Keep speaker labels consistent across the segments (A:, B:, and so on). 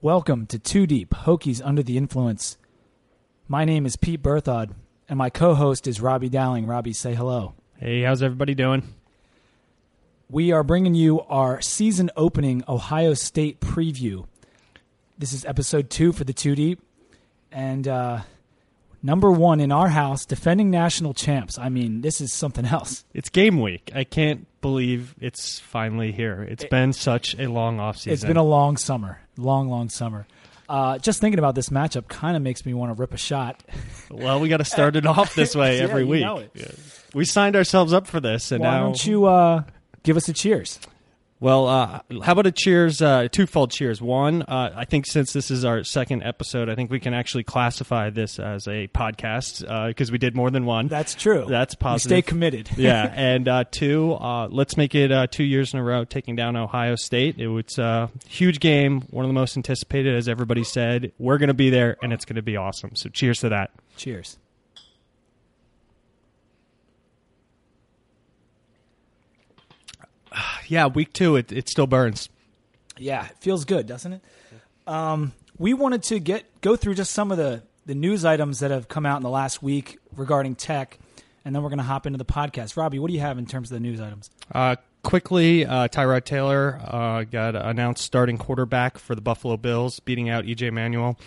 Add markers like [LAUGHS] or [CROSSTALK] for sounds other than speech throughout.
A: Welcome to Two Deep, Hokies Under the Influence. My name is Pete Berthod, and my co host is Robbie Dowling. Robbie, say hello.
B: Hey, how's everybody doing?
A: We are bringing you our season opening Ohio State preview. This is episode two for the Two Deep, and uh, number one in our house, defending national champs. I mean, this is something else.
B: It's game week. I can't believe it's finally here. It's
A: It-
B: been such a long offseason.
A: It's been a long summer, long, long summer. Uh, just thinking about this matchup kind of makes me want to rip a shot. [LAUGHS]
B: well, we got to start it off this way [LAUGHS]
A: Yeah,
B: every week. Yeah. We signed ourselves up for this, and
A: Why
B: now
A: don't you uh, give us a cheers?
B: Well, uh, how about a cheers, uh, twofold cheers? One, uh, I think since this is our second episode, I think we can actually classify this as a podcast because we did more than one.
A: That's true.
B: That's
A: We
B: positive.
A: stay committed. [LAUGHS]
B: yeah, [LAUGHS] and uh, two, uh, let's make it uh, two years in a row taking down Ohio State. It was a huge game, one of the most anticipated, as everybody said. We're going to be there, and it's going to be awesome. So, cheers to that.
A: Cheers. [SIGHS]
B: Yeah, week two, it, it still burns.
A: Yeah, it feels good, doesn't it? Um, we wanted to get go through just some of the the news items that have come out in the last week regarding tech, and then we're going to hop into the podcast. Robbie, what do you have in terms of the news items?
B: Uh, quickly, uh, Tyrod Taylor uh, got announced starting quarterback for the Buffalo Bills, beating out EJ Manuel.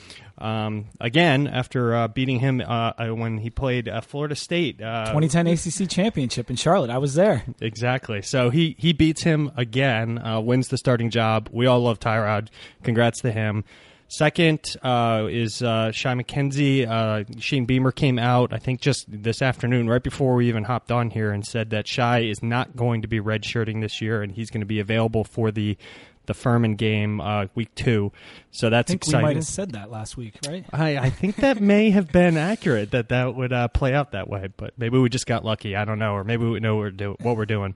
B: Um, again, after uh, beating him uh, uh, when he played uh, Florida State. Uh,
A: 2010 ACC championship in Charlotte. I was there.
B: Exactly. So he, he beats him again, uh, wins the starting job. We all love Tyrod. Congrats to him. Second uh, is uh, Shai McKenzie. Uh, Shane Beamer came out, I think, just this afternoon, right before we even hopped on here, and said that Shai is not going to be redshirting this year, and he's going to be available for the the Furman game uh, week two. So
A: I
B: that's
A: exciting. we might have said that last week, right?
B: I, I think that [LAUGHS] may have been accurate that that would uh, play out that way, but maybe we just got lucky. I don't know, or maybe we know what we're, do- what we're doing.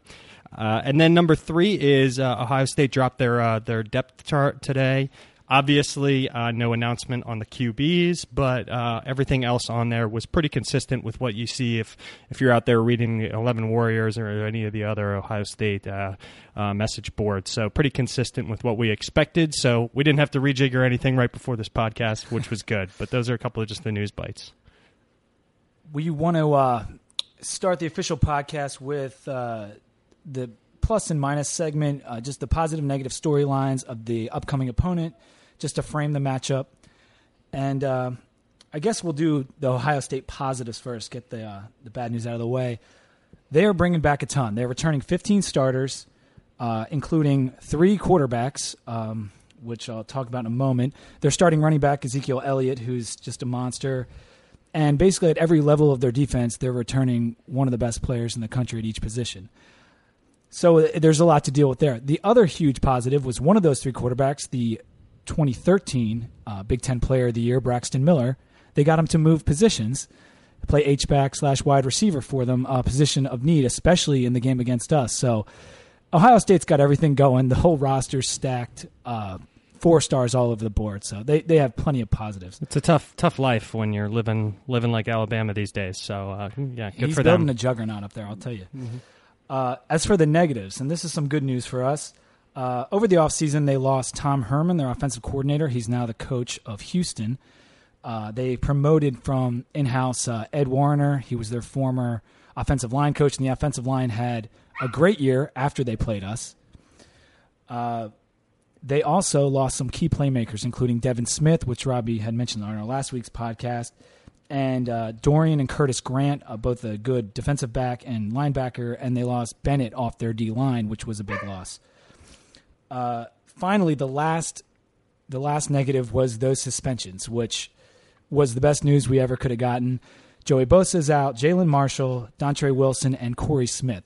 B: Uh, and then number three is uh, Ohio State dropped their uh, their depth chart today. Obviously, uh, no announcement on the QBs, but uh, everything else on there was pretty consistent with what you see if if you're out there reading the Eleven Warriors or any of the other Ohio State uh, uh, message boards. So pretty consistent with what we expected. So we didn't have to rejigger anything right before this podcast, which was good. But those are a couple of just the news bites.
A: we want to uh, start the official podcast with uh, the plus and minus segment, uh, just the positive, negative storylines of the upcoming opponent, just to frame the matchup. And uh, I guess we'll do the Ohio State positives first. Get the uh, the bad news out of the way. They are bringing back a ton. They're returning 15 starters, uh, including three quarterbacks, um, which I'll talk about in a moment. They're starting running back Ezekiel Elliott, who's just a monster. And basically, at every level of their defense, they're returning one of the best players in the country at each position. So uh, there's a lot to deal with there. The other huge positive was one of those three quarterbacks, the 2013 uh, Big Ten Player of the Year, Braxton Miller. They got him to move positions, play H back slash wide receiver for them, a position of need, especially in the game against us. So Ohio State's got everything going. The whole roster's stacked, uh, four stars all over the board. So they, they have plenty of positives.
B: It's a tough tough life when you're living living like Alabama these days. So uh, yeah, good
A: He's
B: for
A: building
B: them.
A: a juggernaut up there, I'll tell you. Uh, as for the negatives, and this is some good news for us. Uh, over the offseason, they lost Tom Herman, their offensive coordinator. He's now the coach of Houston. Uh, they promoted from in house uh, Ed Warinner. He was their former offensive line coach, and the offensive line had a great year after they played us. Uh, they also lost some key playmakers, including Devin Smith, which Robbie had mentioned on our last week's podcast, and uh, Doran and Curtis Grant, uh, both a good defensive back and linebacker, and they lost Bennett off their D line, which was a big loss. Uh, finally, the last, the last negative was those suspensions, which was the best news we ever could have gotten. Joey Bosa's out, Jalen Marshall, Dontre Wilson, and Corey Smith.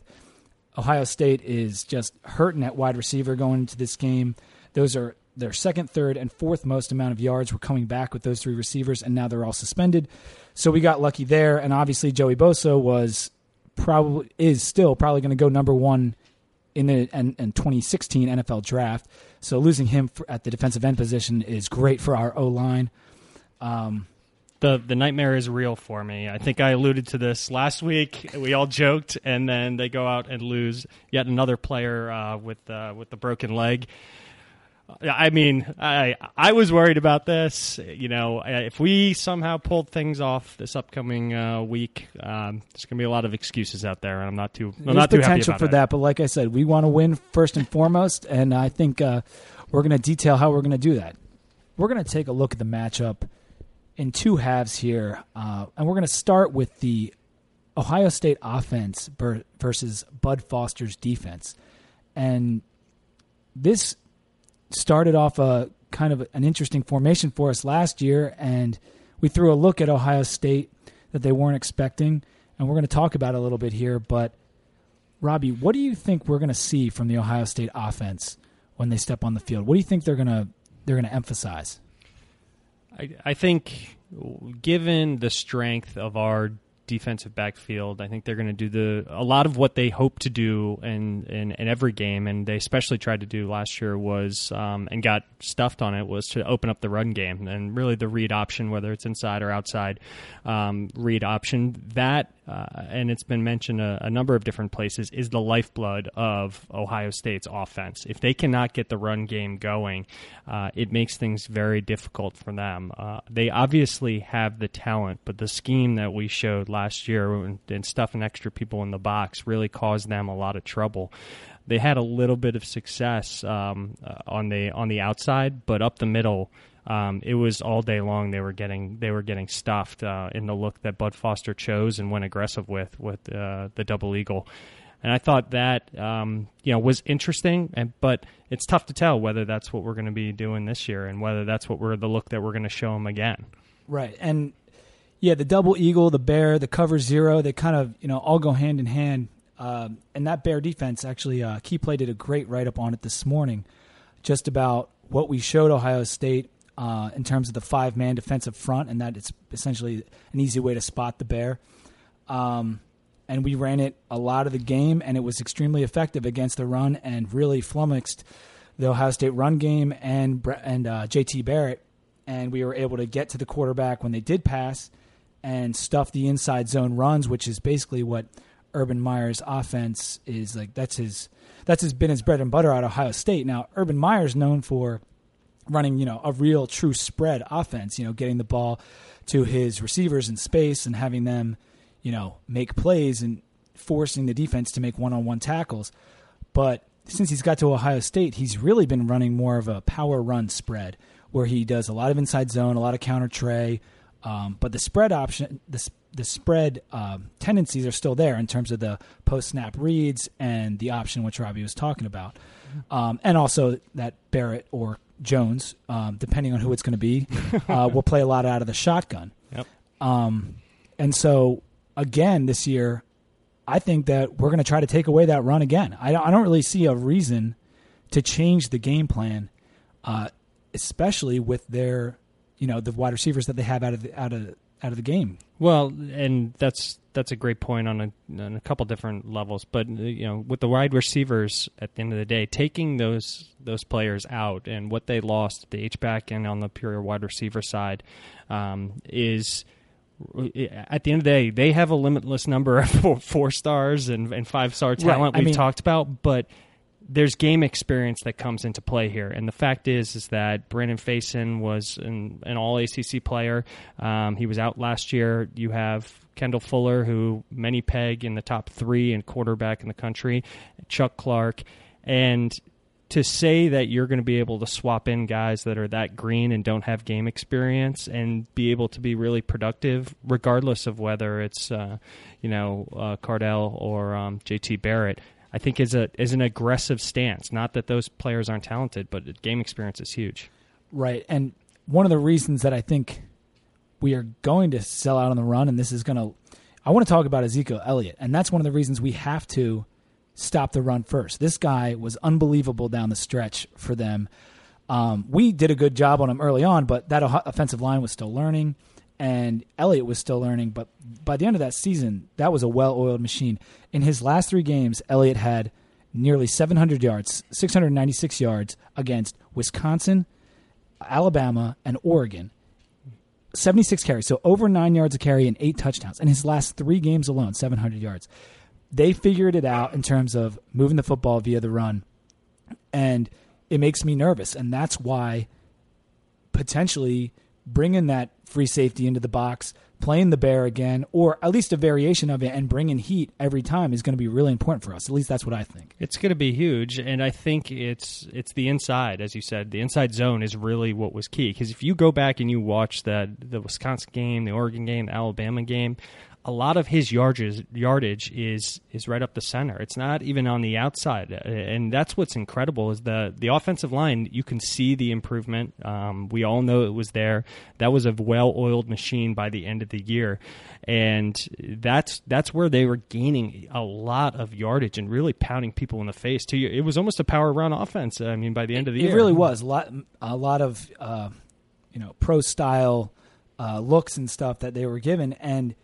A: Ohio State is just hurting at wide receiver going into this game. Those are their second, third, and fourth most amount of yards were coming back with those three receivers, and now they're all suspended. So we got lucky there, and obviously Joey Bosa was probably is still probably going to go number one in the in 2016 NFL draft. So losing him for, at the defensive end position is great for our O line. Um,
B: the the nightmare is real for me. I think I alluded to this last week. We all joked, and then they go out and lose yet another player uh, with uh, with the broken leg. I mean, I I was worried about this. You know, if we somehow pulled things off this upcoming uh, week, um, there's going to be a lot of excuses out there, and I'm not too. I'm
A: There's
B: not too happy
A: potential
B: about
A: for
B: it.
A: that, but like I said, we want to win first and foremost, and I think uh, we're going to detail how we're going to do that. We're going to take a look at the matchup in two halves here, uh, and we're going to start with the Ohio State offense versus Bud Foster's defense, and this started off a kind of an interesting formation for us last year, and we threw a look at Ohio State that they weren't expecting, and we're going to talk about a little bit here. But Robbie, what do you think we're going to see from the Ohio State offense when they step on the field? What do you think they're going to they're going to emphasize?
B: I, I think, given the strength of our defensive backfield, I think they're going to do the a lot of what they hope to do in, in, in every game, and they especially tried to do last year was um, and got stuffed on it was to open up the run game and really the read option, whether it's inside or outside um, read option. That uh, and it's been mentioned a, a number of different places is the lifeblood of Ohio State's offense. If they cannot get the run game going, uh, it makes things very difficult for them. Uh, they obviously have the talent, but the scheme that we showed last year and, and stuffing extra people in the box really caused them a lot of trouble. They had a little bit of success um, uh, on the on the outside, but up the middle, um, it was all day long. They were getting they were getting stuffed uh, in the look that Bud Foster chose and went aggressive with with uh, the double eagle. And I thought that um, you know was interesting, and but it's tough to tell whether that's what we're going to be doing this year and whether that's what we're the look that we're going to show them again.
A: Right, and yeah, the double eagle, the bear, the cover zero, they kind of you know all go hand in hand. Um, and that bear defense actually, uh, Key Play did a great write up on it this morning, just about what we showed Ohio State uh, in terms of the five man defensive front, and that it's essentially an easy way to spot the bear. Um, and we ran it a lot of the game, and it was extremely effective against the run, and really flummoxed the Ohio State run game and and uh, JT Barrett, and we were able to get to the quarterback when they did pass, and stuff the inside zone runs, which is basically what Urban Meyer's offense is like. That's his that's his been his bread and butter at Ohio State. Now Urban Meyer's known for running, you know, a real true spread offense, you know, getting the ball to his receivers in space and having them, you know, make plays and forcing the defense to make one-on-one tackles. But since he's got to Ohio State, he's really been running more of a power run spread where he does a lot of inside zone, a lot of counter trey, um, but the spread option, the the spread um, tendencies are still there in terms of the post snap reads and the option which Robbie was talking about, um, and also that Barrett or Jones, um, depending on who it's going to be, [LAUGHS] uh, will play a lot out of the shotgun.
B: Yep.
A: Um, and so again this year, I think that we're going to try to take away that run again. I don't, I don't really see a reason to change the game plan, uh, especially with their, you know, the wide receivers that they have out of the, out of out of the game.
B: Well, and that's that's a great point on a on a couple different levels. But you know, with the wide receivers, at the end of the day, taking those those players out and what they lost, the H back and on the pure wide receiver side, um, is at the end of the day, they have a limitless number of four, [LAUGHS] four stars and, and five star talent
A: I
B: we've
A: mean-
B: talked about, but there's game experience that comes into play here, and the fact is is that Brandon Facyson was an, an All ACC player. Um, he was out last year. You have Kendall Fuller, who many peg in the top three and quarterback in the country. Chuck Clark, and to say that you're going to be able to swap in guys that are that green and don't have game experience and be able to be really productive, regardless of whether it's uh, you know uh, Cardale or um, JT Barrett. I think is a is an aggressive stance. Not that those players aren't talented, but game experience is huge.
A: Right. And one of the reasons that I think we are going to sell out on the run, and this is going to, I want to talk about Ezekiel Elliott. And that's one of the reasons we have to stop the run first. This guy was unbelievable down the stretch for them. Um, we did a good job on him early on, but that offensive line was still learning, and Elliott was still learning. But by the end of that season, that was a well oiled machine. In his last three games, Elliott had nearly 700 yards, 696 yards against Wisconsin, Alabama, and Oregon. 76 carries, so over nine yards a carry and eight touchdowns. In his last three games alone, 700 yards. They figured it out in terms of moving the football via the run. And it makes me nervous, and that's why potentially bringing that free safety into the box, playing the bear again, or at least a variation of it, and bringing heat every time is going to be really important for us. At least that's what I think.
B: It's going to be huge, and I think it's it's the inside, as you said, the inside zone is really what was key. Because if you go back and you watch that the Wisconsin game, the Oregon game, the Alabama game, a lot of his yardage yardage is is right up the center. It's not even on the outside, and that's what's incredible is the the offensive line. You can see the improvement. Um, we all know it was there. That was a well oiled machine by the end of the year, and that's that's where they were gaining a lot of yardage and really pounding people in the face. To it was almost a power run offense. I mean, by the end of the
A: it
B: year,
A: it really was a lot a lot of uh, you know pro style uh, looks and stuff that they were given and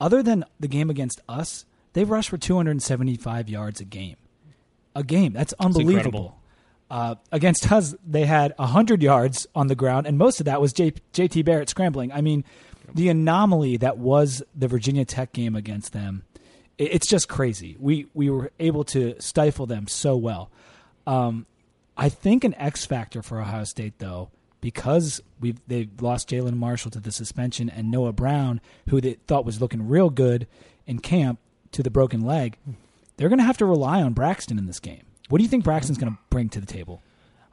A: other than the game against us, they rushed for 275 yards a game. A game. That's unbelievable. Uh, against us, they had 100 yards on the ground, and most of that was J- JT Barrett scrambling. I mean, the anomaly that was the Virginia Tech game against them, it, it's just crazy. We, we were able to stifle them so well. Um, I think an X factor for Ohio State, though, because we they lost Jalen Marshall to the suspension and Noah Brown, who they thought was looking real good in camp, to the broken leg, they're going to have to rely on Braxton in this game. What do you think Braxton's going to bring to the table?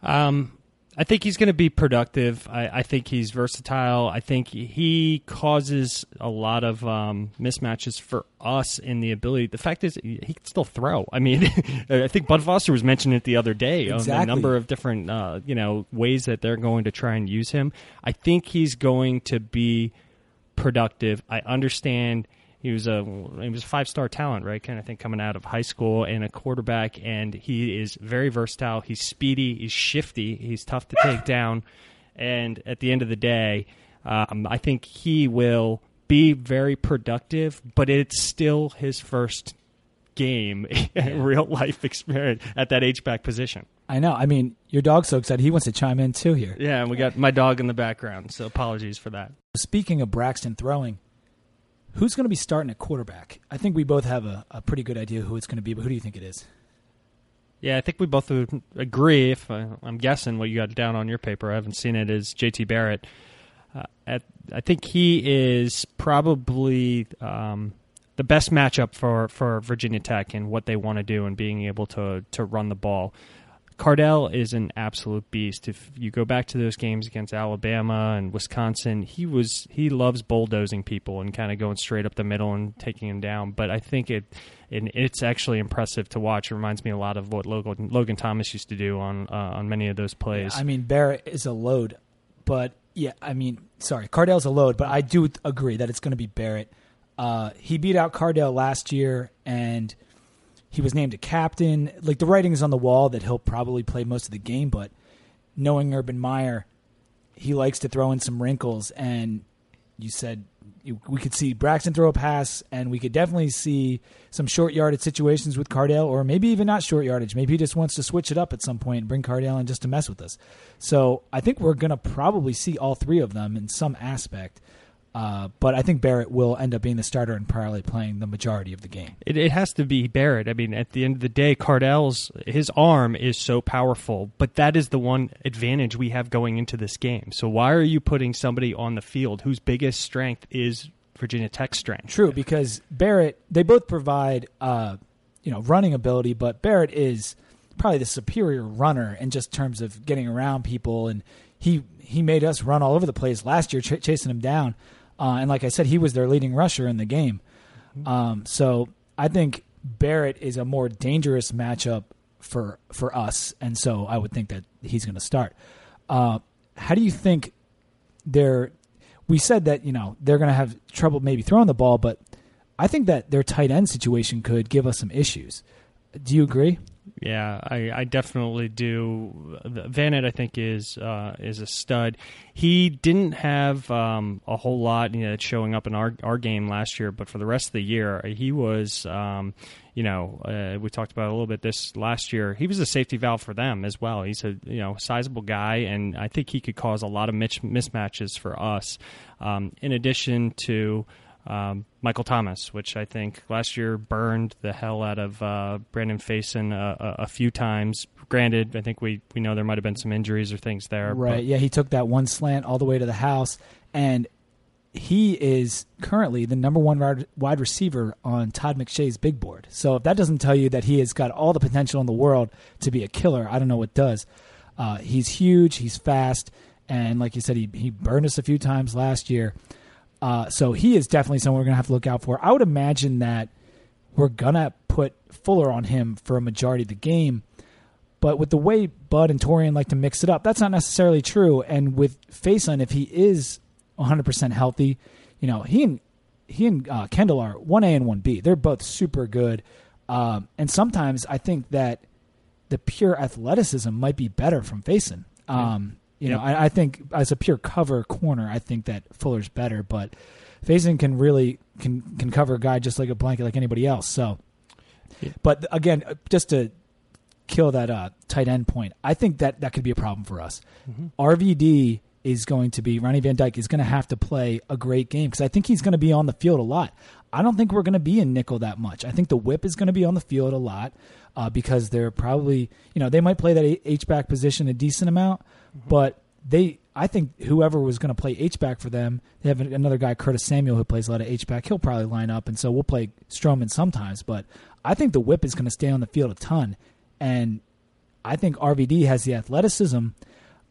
B: Um, I think he's going to be productive. I, I, think he's versatile. I think he causes a lot of um, mismatches for us in the ability. The fact is, he can still throw. I mean, [LAUGHS] I think Bud Foster was mentioning it the other day
A: exactly.
B: on the number of different uh, you know ways that they're going to try and use him. I think he's going to be productive. I understand he was a he was a five star talent, right? Kind of thing coming out of high school and a quarterback, and he is very versatile. He's speedy, he's shifty, he's tough to take down, and at the end of the day, um, I think he will be very productive. But it's still his first game, [LAUGHS] real life experience at that H back position.
A: I know. I mean, your dog's so excited. He wants to chime in too here.
B: Yeah, and we got my dog in the background, so apologies for that.
A: Speaking of Braxton throwing, Who's going to be starting at quarterback? I think we both have a, a pretty good idea who it's going to be, but who do you think it is?
B: Yeah, I think we both agree. If I, am guessing what you got down on your paper, I haven't seen it. Is JT Barrett? Uh, at, I think he is probably um, the best matchup for, for Virginia Tech and what they want to do and being able to to run the ball. Cardale is an absolute beast. If you go back to those games against Alabama and Wisconsin, he was he loves bulldozing people and kind of going straight up the middle and taking them down. But I think it, it it's actually impressive to watch. It reminds me a lot of what Logan, Logan Thomas used to do on uh, on many of those plays.
A: Yeah, I mean, Barrett is a load, but yeah, I mean, sorry, Cardale's a load, but I do agree that it's going to be Barrett. Uh, he beat out Cardell last year and he was named a captain. Like the writing is on the wall that he'll probably play most of the game, but knowing Urban Meyer, he likes to throw in some wrinkles. And you said we could see Braxton throw a pass, and we could definitely see some short yardage situations with Cardale, or maybe even not short yardage. Maybe he just wants to switch it up at some point and bring Cardale in just to mess with us. So I think we're going to probably see all three of them in some aspect. Uh, but I think Barrett will end up being the starter and probably playing the majority of the game.
B: It, it, has to be Barrett. I mean, at the end of the day, Cardale's his arm is so powerful, but that is the one advantage we have going into this game. So why are you putting somebody on the field whose biggest strength is Virginia Tech's strength?
A: True, because Barrett they both provide uh, you know running ability, but Barrett is probably the superior runner in just terms of getting around people and he he made us run all over the place last year ch- chasing him down. Uh, and like I said, he was their leading rusher in the game. Mm-hmm. Um, so I think Barrett is a more dangerous matchup for for us, and so I would think that he's going to start. Uh, how do you think they're? We said that you know they're going to have trouble maybe throwing the ball, but I think that their tight end situation could give us some issues. Do you agree?
B: Yeah, I, I definitely do. Vannett, I think, is uh, is a stud. He didn't have um, a whole lot you know, showing up in our our game last year, but for the rest of the year, he was. Um, you know, uh, we talked about a little bit this last year. He was a safety valve for them as well. He's a you know sizable guy, and I think he could cause a lot of mismatches for us. Um, in addition to um, Michael Thomas, which I think last year burned the hell out of uh, Brandon Facyson a, a, few times. Granted, I think we, we know there might have been some injuries or things there.
A: Right. Yeah, he took that one slant all the way to the house, and he is currently the number one wide receiver on Todd McShay's big board. So if that doesn't tell you that he has got all the potential in the world to be a killer, I don't know what does. Uh, he's huge. He's fast, and like you said, he he burned us a few times last year. Uh, so he is definitely someone we're going to have to look out for. I would imagine that we're going to put Fuller on him for a majority of the game. But with the way Bud and Torrian like to mix it up, that's not necessarily true. And with Facyson, if he is 100% healthy, you know, he and he and uh, Kendall are 1A and 1B. They're both super good. Um, and sometimes I think that the pure athleticism might be better from Facyson. Um, you know, I, I, think as a pure cover corner, I think that Fuller's better, but Facyson can really can can cover a guy just like a blanket like anybody else. So, yeah. but again, uh, just to kill that uh, tight end point, I think that that could be a problem for us. Mm-hmm. RVD is going to be Ronnie Van Dyke is going to have to play a great game because I think he's going to be on the field a lot. I don't think we're going to be in nickel that much. I think the whip is going to be on the field a lot uh, because they're probably you know they might play that H back position a decent amount, mm-hmm. but they I think whoever was going to play H back for them, they have another guy Curtis Samuel who plays a lot of H back. He'll probably line up, and so we'll play Stroman sometimes. But I think the whip is going to stay on the field a ton, and I think RVD has the athleticism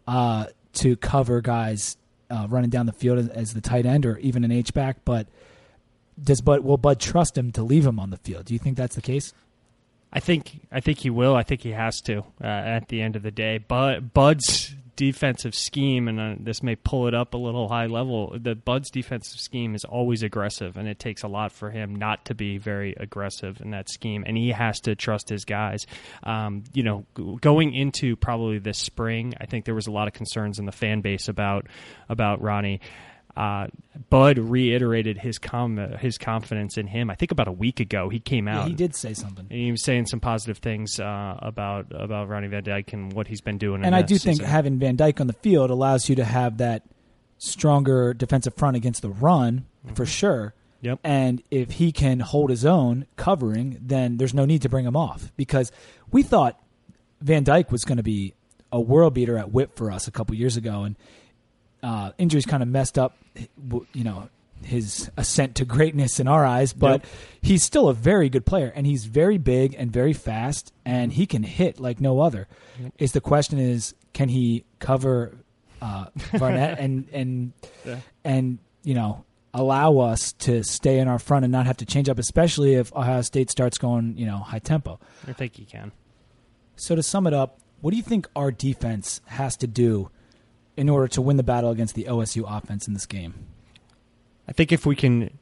A: uh, to cover guys uh, running down the field as the tight end or even an H back. But does Bud will Bud trust him to leave him on the field? Do you think that's the case?
B: I think I think he will. I think he has to uh, at the end of the day. But Bud's defensive scheme, and uh, this may pull it up a little high level. The Bud's defensive scheme is always aggressive, and it takes a lot for him not to be very aggressive in that scheme. And he has to trust his guys. Um, you know, going into probably this spring, I think there was a lot of concerns in the fan base about about Ronnie. Uh, Bud reiterated his com- his confidence in him. I think about a week ago he came out.
A: Yeah, he did say something.
B: he was saying some positive things uh, about about Ronnie Van Dyke and what he's been doing.
A: And I do
B: season.
A: think having Van Dyke on the field allows you to have that stronger defensive front against the run mm-hmm. for sure.
B: Yep.
A: And if he can hold his own covering, then there's no need to bring him off because we thought Van Dyke was going to be a world beater at whip for us a couple years ago, and uh, injuries kind of messed up, you know, his ascent to greatness in our eyes. But yep. he's still a very good player, and he's very big and very fast, and he can hit like no other. Yep. Is the question is, can he cover uh, [LAUGHS] Barnett and and yeah. and you know allow us to stay in our front and not have to change up, especially if Ohio State starts going, you know, high tempo.
B: I think he can.
A: So to sum it up, what do you think our defense has to do in order to win the battle against the OSU offense in this game?
B: I think if we can,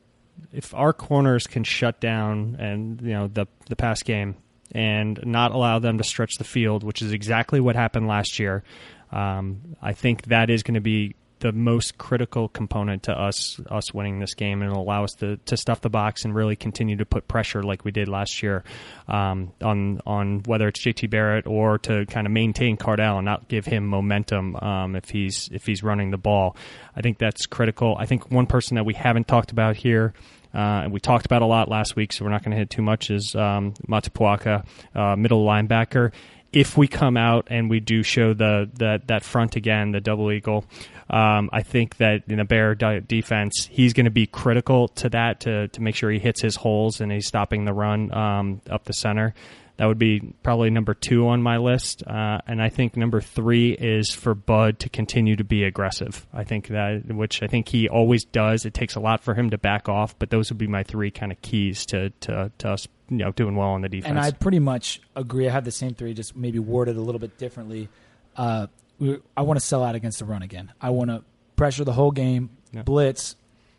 B: if our corners can shut down and you know the the pass game and not allow them to stretch the field, which is exactly what happened last year, um, I think that is going to be the most critical component to us us winning this game, and allow us to, to stuff the box and really continue to put pressure like we did last year um, on on whether it's JT Barrett or to kind of maintain Cardale and not give him momentum um, if he's if he's running the ball. I think that's critical. I think one person that we haven't talked about here. Uh, and we talked about a lot last week, so we're not going to hit too much. Is um, Motuapuaka, uh, middle linebacker if we come out and we do show the that that front again, the double eagle, um, I think that in the Bear defense, he's going to be critical to that to to make sure he hits his holes and he's stopping the run um, up the center. That would be probably number two on my list. Uh, and I think number three is for Bud to continue to be aggressive. I think that, which I think he always does. It takes a lot for him to back off, but those would be my three kind of keys to, to, to us you know doing well on the defense.
A: And I pretty much agree. I have the same three, just maybe worded a little bit differently. Uh, we, I want to sell out against the run again. I want to pressure the whole game, yep. blitz,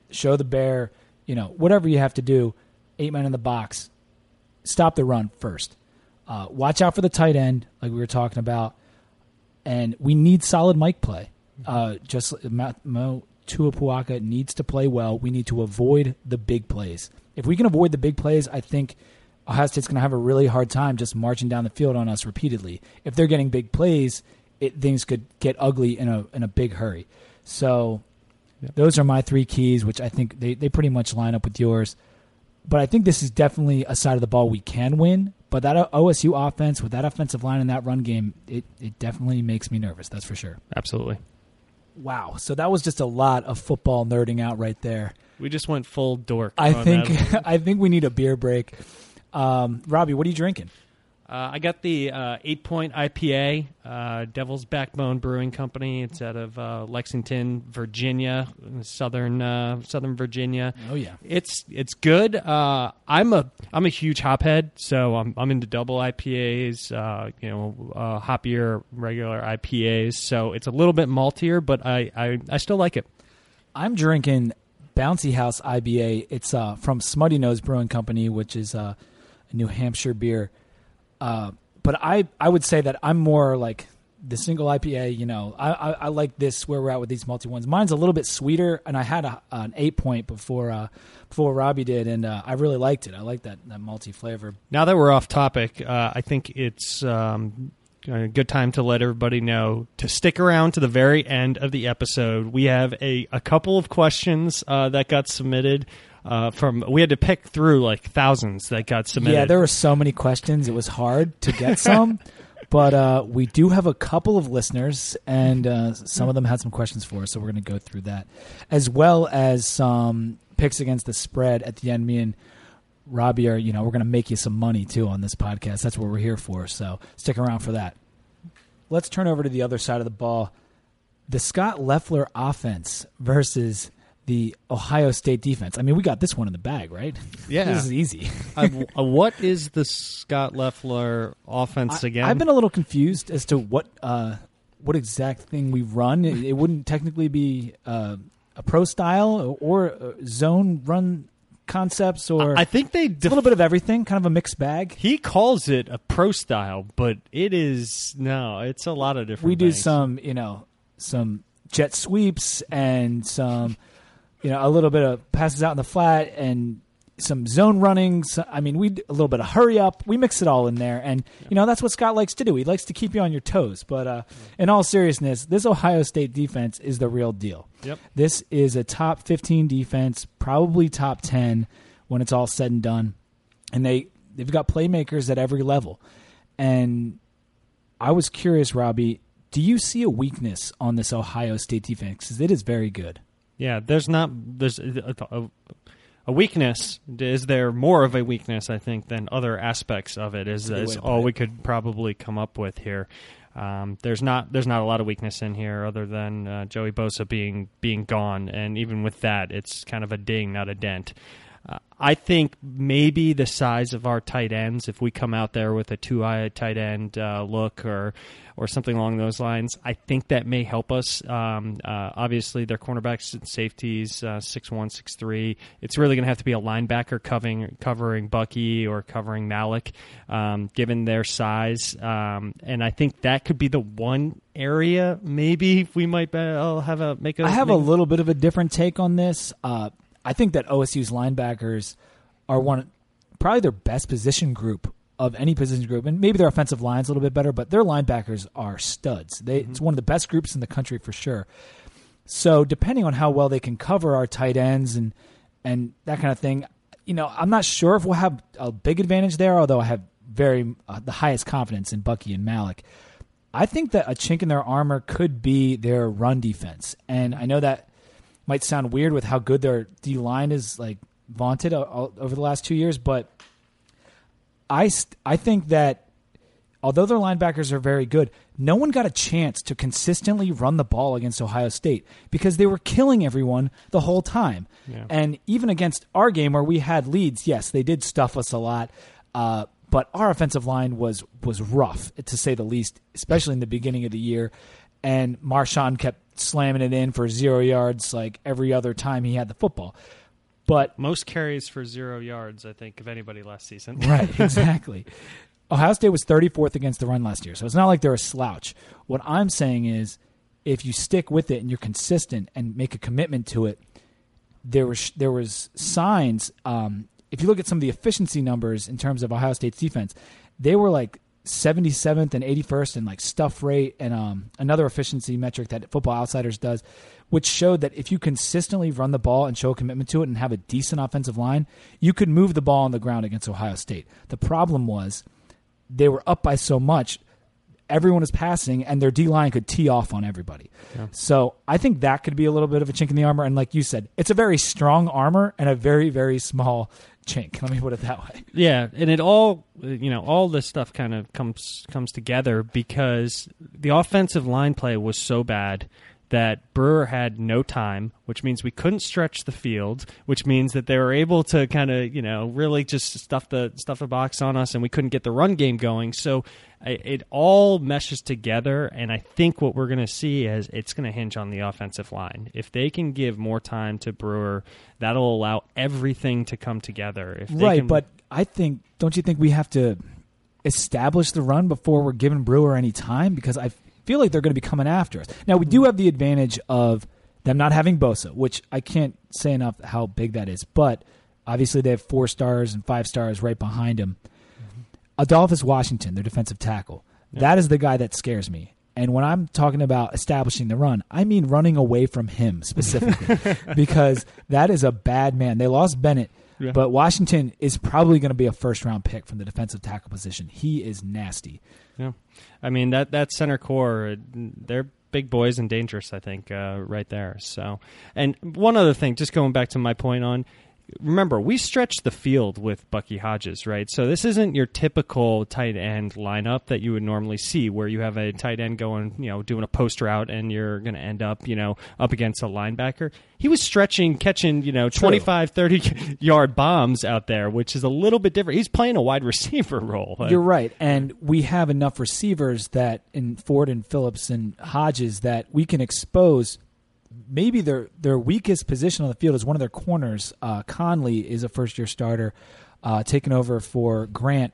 A: show the bear, you know, whatever you have to do. Eight men in the box, stop the run first. Uh, watch out for the tight end, like we were talking about, and we need solid Mike play. Uh, just Mo Tuapuaka needs to play well. We need to avoid the big plays. If we can avoid the big plays, I think Ohio State's going to have a really hard time just marching down the field on us repeatedly. If they're getting big plays, it, things could get ugly in a in a big hurry. So Those are my three keys, which I think they, they pretty much line up with yours. But I think this is definitely a side of the ball we can win. But that OSU offense with that offensive line and that run game, it, it definitely makes me nervous. That's for sure.
B: Absolutely.
A: Wow. So that was just a lot of football nerding out right there.
B: We just went full dork.
A: I think [LAUGHS] I think we need a beer break. Um, Robbie, what are you drinking?
B: Uh, I got the uh, eight point IPA, uh, Devil's Backbone Brewing Company. It's out of uh, Lexington, Virginia, southern uh, Southern Virginia.
A: Oh yeah,
B: it's it's good. Uh, I'm a I'm a huge hophead, so I'm I'm into double IPAs, you know, hoppier regular IPAs. So it's a little bit maltier, but I I, I still like it.
A: I'm drinking Bouncy House IPA. It's from Smuttynose Brewing Company, which is New Hampshire beer. Uh, but I, I would say that I'm more like the single IPA. You know, I, I, I, like this where we're at with these multi ones. Mine's a little bit sweeter, and I had a, an eight point before uh, before Robbie did, and uh, I really liked it. I like that that multi flavor.
B: Now that we're off topic, uh, I think it's. Um, a good time to let everybody know to stick around to the very end of the episode. We have a, a couple of questions uh, that got submitted uh, from we had to pick through like thousands that got submitted.
A: Yeah, there were so many questions; it was hard to get some. [LAUGHS] but uh, we do have a couple of listeners, and uh, some of them had some questions for us, so we're going to go through that, as well as some picks against the spread at the end. Me and Robbie are, you know, we're going to make you some money too on this podcast. That's what we're here for. So stick around for that. Let's turn over to the other side of the ball. The Scot Loeffler offense versus the Ohio State defense. I mean, we got this one in the bag, right?
B: Yeah,
A: this is easy. [LAUGHS]
B: uh, what is the Scot Loeffler offense
A: I,
B: again?
A: I've been a little confused as to what uh, what exact thing we run. It, it wouldn't technically be uh, a pro style or uh, zone run concepts, or
B: I think they def-
A: a little bit of everything, kind of a mixed bag.
B: He calls it a pro style, but it is no, it's a lot of different.
A: We do
B: things.
A: some, you know, some jet sweeps and some you know, a little bit of passes out in the flat and some zone runnings. I mean, we a little bit of hurry up. We mix it all in there, and you know that's what Scott likes to do. He likes to keep you on your toes. But uh, in all seriousness, this Ohio State defense is the real deal.
B: Yep.
A: This is a top fifteen defense, probably top ten when it's all said and done, and they they've got playmakers at every level. And I was curious, Robbie, do you see a weakness on this Ohio State defense? Because it is very good.
B: Yeah, there's not there's a, a, a, weakness. Is there more of a weakness? I think than other aspects of it is, is all we could probably come up with here. Um, there's not there's not a lot of weakness in here other than uh, Joey Bosa being being gone, and even with that, it's kind of a ding, not a dent. Uh, I think maybe the size of our tight ends, if we come out there with a two-eye tight end uh, look or or something along those lines, I think that may help us. Um, uh, obviously, their cornerbacks and safeties, uh, six one, six three. It's really going to have to be a linebacker covering covering Bucky or covering Malleck, um, given their size. Um, and I think that could be the one area maybe we might be, I'll have a make a.
A: I have
B: make,
A: a little bit of a different take on this. Uh, I think that OSU's linebackers are one probably their best position group of any position group, and maybe their offensive line's a little bit better, but their linebackers are studs. They, mm-hmm. It's one of the best groups in the country for sure. So depending on how well they can cover our tight ends and and that kind of thing, you know, I'm not sure if we'll have a big advantage there. Although I have very uh, the highest confidence in Bucky and Malleck. I think that a chink in their armor could be their run defense, and I know that might sound weird with how good their D line is like vaunted over the last two years, but I st- I think that although their linebackers are very good, no one got a chance to consistently run the ball against Ohio State because they were killing everyone the whole time. Yeah. And even against our game where we had leads, yes, they did stuff us a lot. Uh, but our offensive line was was rough to say the least, especially in the beginning of the year. And Marshawn kept slamming it in for zero yards like every other time he had the football. But
B: most carries for zero yards, I think, of anybody last season. [LAUGHS]
A: right, [LAUGHS] exactly. Ohio State was 34th against the run last year, so it's not like they're a slouch. What I'm saying is, if you stick with it and you're consistent and make a commitment to it, there was there was signs. Um, if you look at some of the efficiency numbers in terms of Ohio State's defense, they were like 77th and 81st in like stuff rate and um, another efficiency metric that Football Outsiders does, which showed that if you consistently run the ball and show a commitment to it and have a decent offensive line, you could move the ball on the ground against Ohio State. The problem was they were up by so much everyone is passing and their D line could tee off on everybody. Yeah. So I think that could be a little bit of a chink in the armor. And like you said, it's a very strong armor and a very, very small chink. [LAUGHS] Let me put it that way.
B: Yeah, and it all you know, all this stuff kind of comes comes together because the offensive line play was so bad that Brewer had no time, which means we couldn't stretch the field, which means that they were able to kind of, you know, really just stuff the stuff the box on us and we couldn't get the run game going. So it all meshes together, and I think what we're going to see is it's going to hinge on the offensive line. If they can give more time to Brewer, that'll allow everything to come together. If
A: right,
B: can...
A: but I think don't you think we have to establish the run before we're giving Brewer any time because I feel like they're going to be coming after us. Now we do have the advantage of them not having Bosa, which I can't say enough how big that is, but obviously they have four stars and five stars right behind him. Mm-hmm. Adolphus Washington, their defensive tackle. Yeah. That is the guy that scares me. And when I'm talking about establishing the run, I mean running away from him specifically [LAUGHS] because that is a bad man. They lost Bennett, yeah. but Washington is probably going to be a first round pick from the defensive tackle position. He is nasty.
B: Yeah. I mean that that center core, they're big boys and dangerous. I think uh, right there. So, and one other thing, just going back to my point on remember we stretched the field with Bucky Hodges, right? So this isn't your typical tight end lineup that you would normally see, where you have a tight end going, you know, doing a post route, and you're going to end up, you know, up against a linebacker. He was stretching, catching, you know, 25, 30 [LAUGHS] yard bombs out there, which is a little bit different. He's playing a wide [LAUGHS] receiver role.
A: You're right, and we have enough receivers that in Ford and Phillips and Hodges that we can expose maybe their their weakest position on the field is one of their corners. Uh, Conley is a first year starter, uh, taking over for Grant,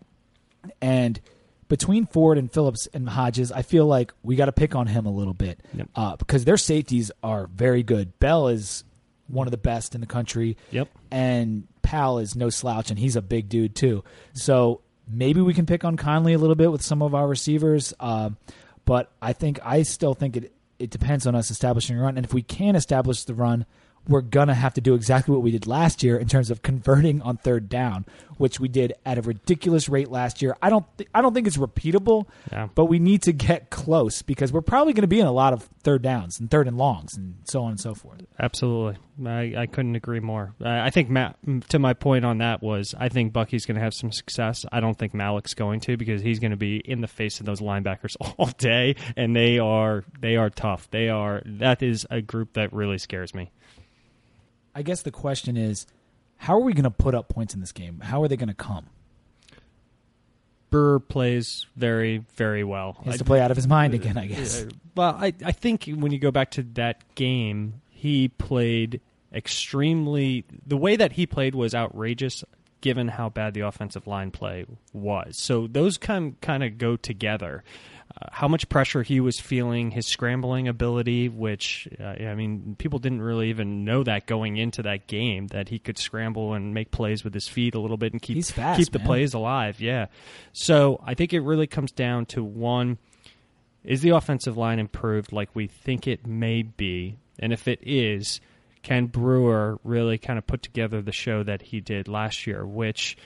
A: and between Ford and Phillips and Hodges, I feel like we got to pick on him a little bit yep. uh, because their safeties are very good. Bell is one of the best in the country.
B: Yep,
A: and Powell is no slouch, and he's a big dude too. So maybe we can pick on Conley a little bit with some of our receivers. Uh, but I think I still think it it depends on us establishing a run. And if we can establish the run, we're gonna have to do exactly what we did last year in terms of converting on third down, which we did at a ridiculous rate last year. I don't th- I don't think it's repeatable, yeah. but we need to get close because we're probably going to be in a lot of third downs and third and longs and so on and so forth.
B: Absolutely, I, I couldn't agree more. I think Matt, to my point on that was I think Bucky's going to have some success. I don't think Malleck's going to because he's going to be in the face of those linebackers [LAUGHS] all day, and they are they are tough. They are that is a group that really scares me.
A: I guess the question is, how are we going to put up points in this game? How are they going to come?
B: Burr plays very, very well.
A: He has to play out of his mind uh, again, I guess.
B: Well, I, I think when you go back to that game, he played extremely. The way that he played was outrageous, given how bad the offensive line play was. So those kind kind of go together uh, how much pressure he was feeling, his scrambling ability, which uh, I mean, people didn't really even know that going into that game that he could scramble and make plays with his feet a little bit and keep
A: fast,
B: keep the plays alive. Yeah, so I think it really comes down to one: is the offensive line improved like we think it may be, and if it is, can Brewer really kind of put together the show that he did last year, which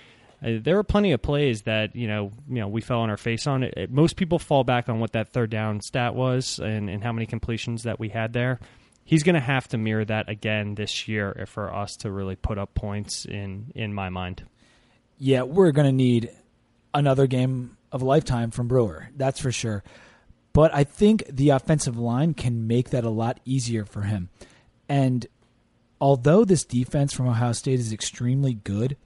B: uh, there were plenty of plays that you know you know we fell on our face on. It, it, most people fall back on what that third down stat was and, and how many completions that we had there. He's going to have to mirror that again this year for us to really put up points in in my mind.
A: Yeah, we're going to need another game of lifetime from Brewer. That's for sure. But I think the offensive line can make that a lot easier for him. And although this defense from Ohio State is extremely good,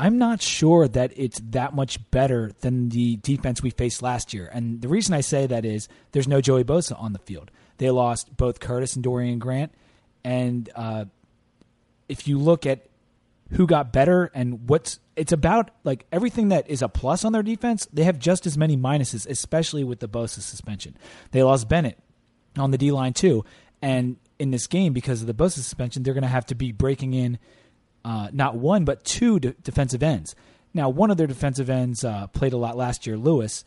A: I'm not sure that it's that much better than the defense we faced last year. And the reason I say that is there's no Joey Bosa on the field. They lost both Curtis and Doran Grant. And uh, if you look at who got better and what's it's about like everything that is a plus on their defense, they have just as many minuses, especially with the Bosa suspension. They lost Bennett on the D line too. And in this game, because of the Bosa suspension, they're going to have to be breaking in uh, not one but two de- defensive ends. Now, one of their defensive ends uh, played a lot last year, Lewis,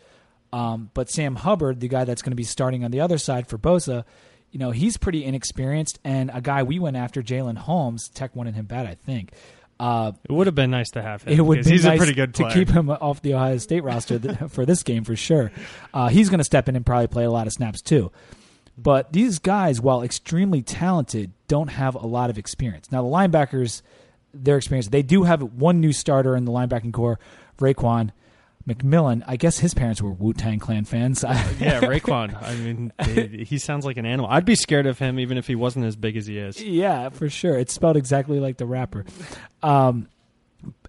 A: um, but Sam Hubbard, the guy that's going to be starting on the other side for Bosa, you know, he's pretty inexperienced, and a guy we went after, Jalen Holmes, Tech wanted him bad, I think. Uh,
B: it would have been nice to have him.
A: it would be
B: he's
A: nice
B: a pretty good player.
A: to keep him off the Ohio State roster th- [LAUGHS] for this game for sure. Uh, he's going to step in and probably play a lot of snaps too. But these guys, while extremely talented, don't have a lot of experience. Now the linebackers, their experience, they do have one new starter in the linebacking corps, Raekwon McMillan. I guess his parents were Wu Tang Clan fans.
B: yeah, [LAUGHS] Raekwon. I mean, he, he sounds like an animal. I'd be scared of him even if he wasn't as big as he is.
A: Yeah, for sure. It's spelled exactly like the rapper. Um,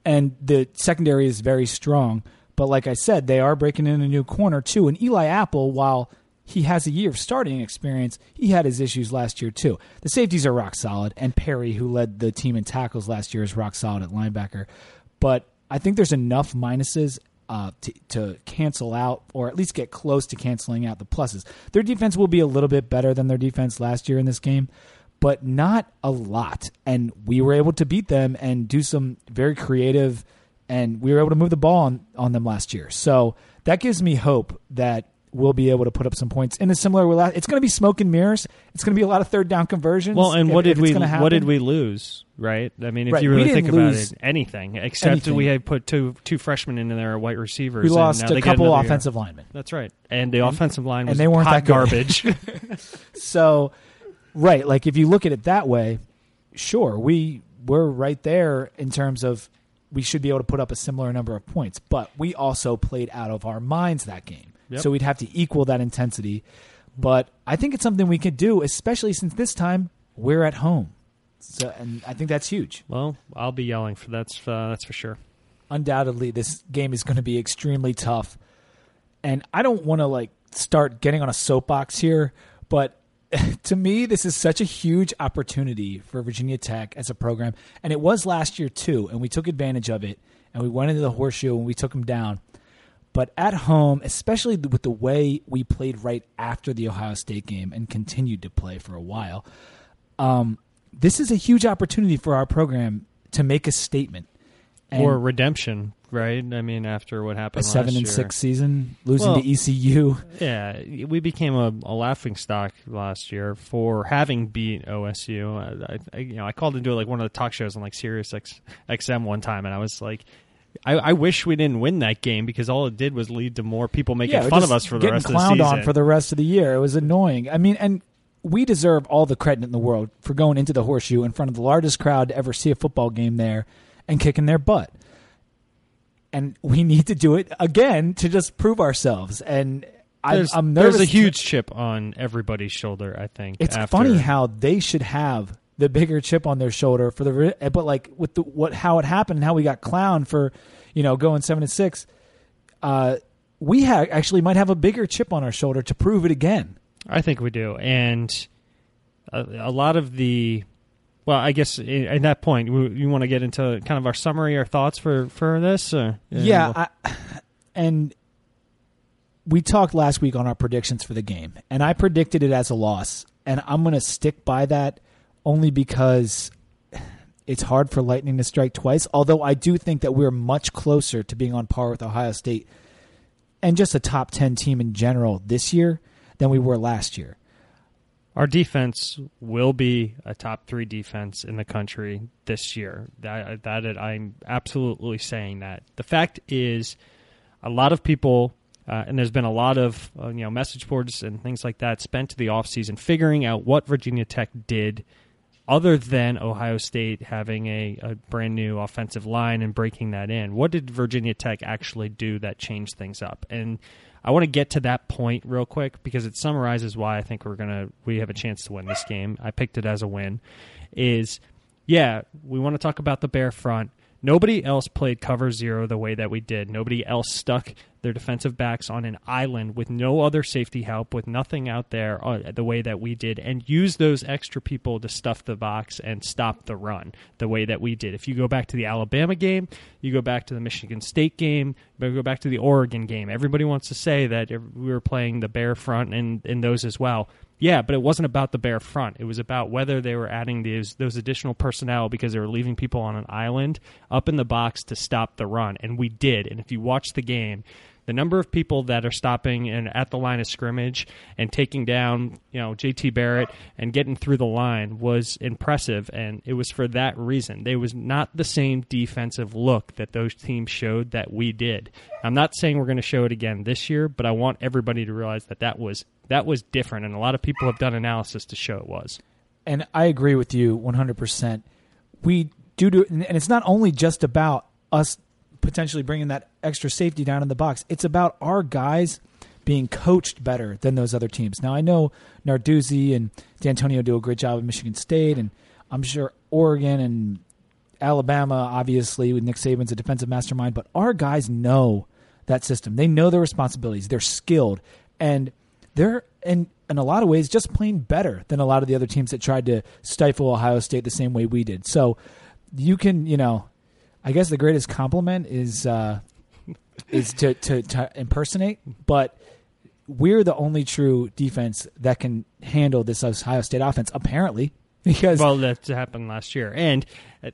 A: and the secondary is very strong. But like I said, they are breaking in a new corner too. And Eli Apple, while he has a year of starting experience, he had his issues last year too. The safeties are rock solid, and Perry, who led the team in tackles last year, is rock solid at linebacker. But I think there's enough minuses uh, to, to cancel out, or at least get close to canceling out the pluses. Their defense will be a little bit better than their defense last year in this game, but not a lot. And we were able to beat them and do some very creative, and we were able to move the ball on, on them last year. So that gives me hope that we'll be able to put up some points in a similar way. It's going to be smoke and mirrors. It's going to be a lot of third down conversions.
B: Well, and
A: if-
B: what did we what did we lose? Right. I mean, if
A: Right,
B: you really think about it, anything except
A: anything.
B: we had put two two freshmen in there, white receivers.
A: We
B: and
A: lost a couple
B: another year.
A: offensive linemen.
B: That's right, and the offensive line
A: and they weren't that
B: garbage. [LAUGHS] [LAUGHS]
A: So, right, like if you look at it that way, sure, we we're right there in terms of we should be able to put up a similar number of points, but we also played out of our minds that game.
B: Yep.
A: So we'd have to equal that intensity. But I think it's something we could do, especially since this time we're at home. So, and I think that's huge.
B: well, I'll be yelling for that's uh, that's for sure.
A: undoubtedly this game is going to be extremely tough and i don't want to like start getting on a soapbox here but [LAUGHS] to me this is such a huge opportunity for virginia tech as a program and it was last year too and we took advantage of it and we went into the horseshoe and we took them down but at home especially with the way we played right after the ohio state game and continued to play for a while um, this is a huge opportunity for our program to make a statement And-
B: or redemption, right? I mean, after what happened,
A: a
B: seven
A: and
B: year.
A: six season, losing
B: Well-
A: to ECU.
B: Yeah, we became a, a laughing stock last year for having beat OSU. I, I, you know, I called into like one of the talk shows on like Sirius X, XM one time, and I was like, I, I wish we didn't win that game because all it did was lead to more people making
A: yeah,
B: fun of us for the
A: getting
B: rest of the
A: clowned
B: season.
A: on for the rest of the year. It was annoying. I mean, and we deserve all the credit in the world for going into the horseshoe in front of the largest crowd to ever see a football game there and kicking their butt. And we [LAUGHS] need to do it again to just prove ourselves. And I'm,
B: there's,
A: I'm
B: there's a huge chip on everybody's shoulder. I think
A: It's funny how they should have the bigger chip on their shoulder for the, eh, but like with the what how it happened and how we got clowned for, you know, going seven and six. Uh, we ha- actually might have a bigger chip on our shoulder to prove it again.
B: I think we do, and a, a lot of the. Well, I guess eh, at that point, we, you want to get into kind of our summary, our thoughts for for this. Or, eh?
A: Yeah, I, and we talked last week on our predictions for the game, and I predicted it as a loss, and I'm going to stick by that only because it's hard for Lightning to strike twice. Although I do think that we're much closer to being on par with Ohio State and just a top ten team in general this year than we were last year.
B: Our defense will be a top three defense in the country this year. That that I'm absolutely saying that. The fact is, a lot of people, uh, and there's been a lot of uh, you know message boards and things like that spent the offseason figuring out what Virginia Tech did, other than Ohio State having a, a brand new offensive line and breaking that in. What did Virginia Tech actually do that changed things up? And I want to get to that point real quick because it summarizes why I think we're gonna we have a chance to win this game. I picked it as a win. Is yeah, we want to talk about the bear front. Nobody else played cover zero the way that we did. Nobody else stuck their defensive backs on an island with no other safety help, with nothing out there uh, the way that we did, and use those extra people to stuff the box and stop the run the way that we did. If you go back to the Alabama game, you go back to the Michigan State game, you go back to the Oregon game, everybody wants to say that we were playing the bare front and in those as well. Yeah, but it wasn't about the bare front. It was about whether they were adding those those additional personnel because they were leaving people on an island up in the box to stop the run, and we did. And if you watch the game, the number of people that are stopping and at the line of scrimmage and taking down, you know, JT Barrett and getting through the line was impressive, and it was for that reason. They was not the same defensive look that those teams showed that we did. I'm not saying we're going to show it again this year, but I want everybody to realize that that was that was different, and a lot of people have done analysis to show it was.
A: And I agree with you 100%. We do do, and it's not only just about us potentially bringing that extra safety down in the box. It's about our guys being coached better than those other teams. Now I know Narduzzi and D'Antonio do a great job at Michigan State, and I'm sure Oregon and Alabama, obviously with Nick Saban's a defensive mastermind. But our guys know that system. They know their responsibilities. They're skilled, and they're in in a lot of ways just playing better than a lot of the other teams that tried to stifle Ohio State the same way we did. So you can, you know, I guess the greatest compliment is uh, is to, to, to impersonate, but we're the only true defense that can handle this Ohio State offense. Apparently, because
B: well, that happened last year, and uh,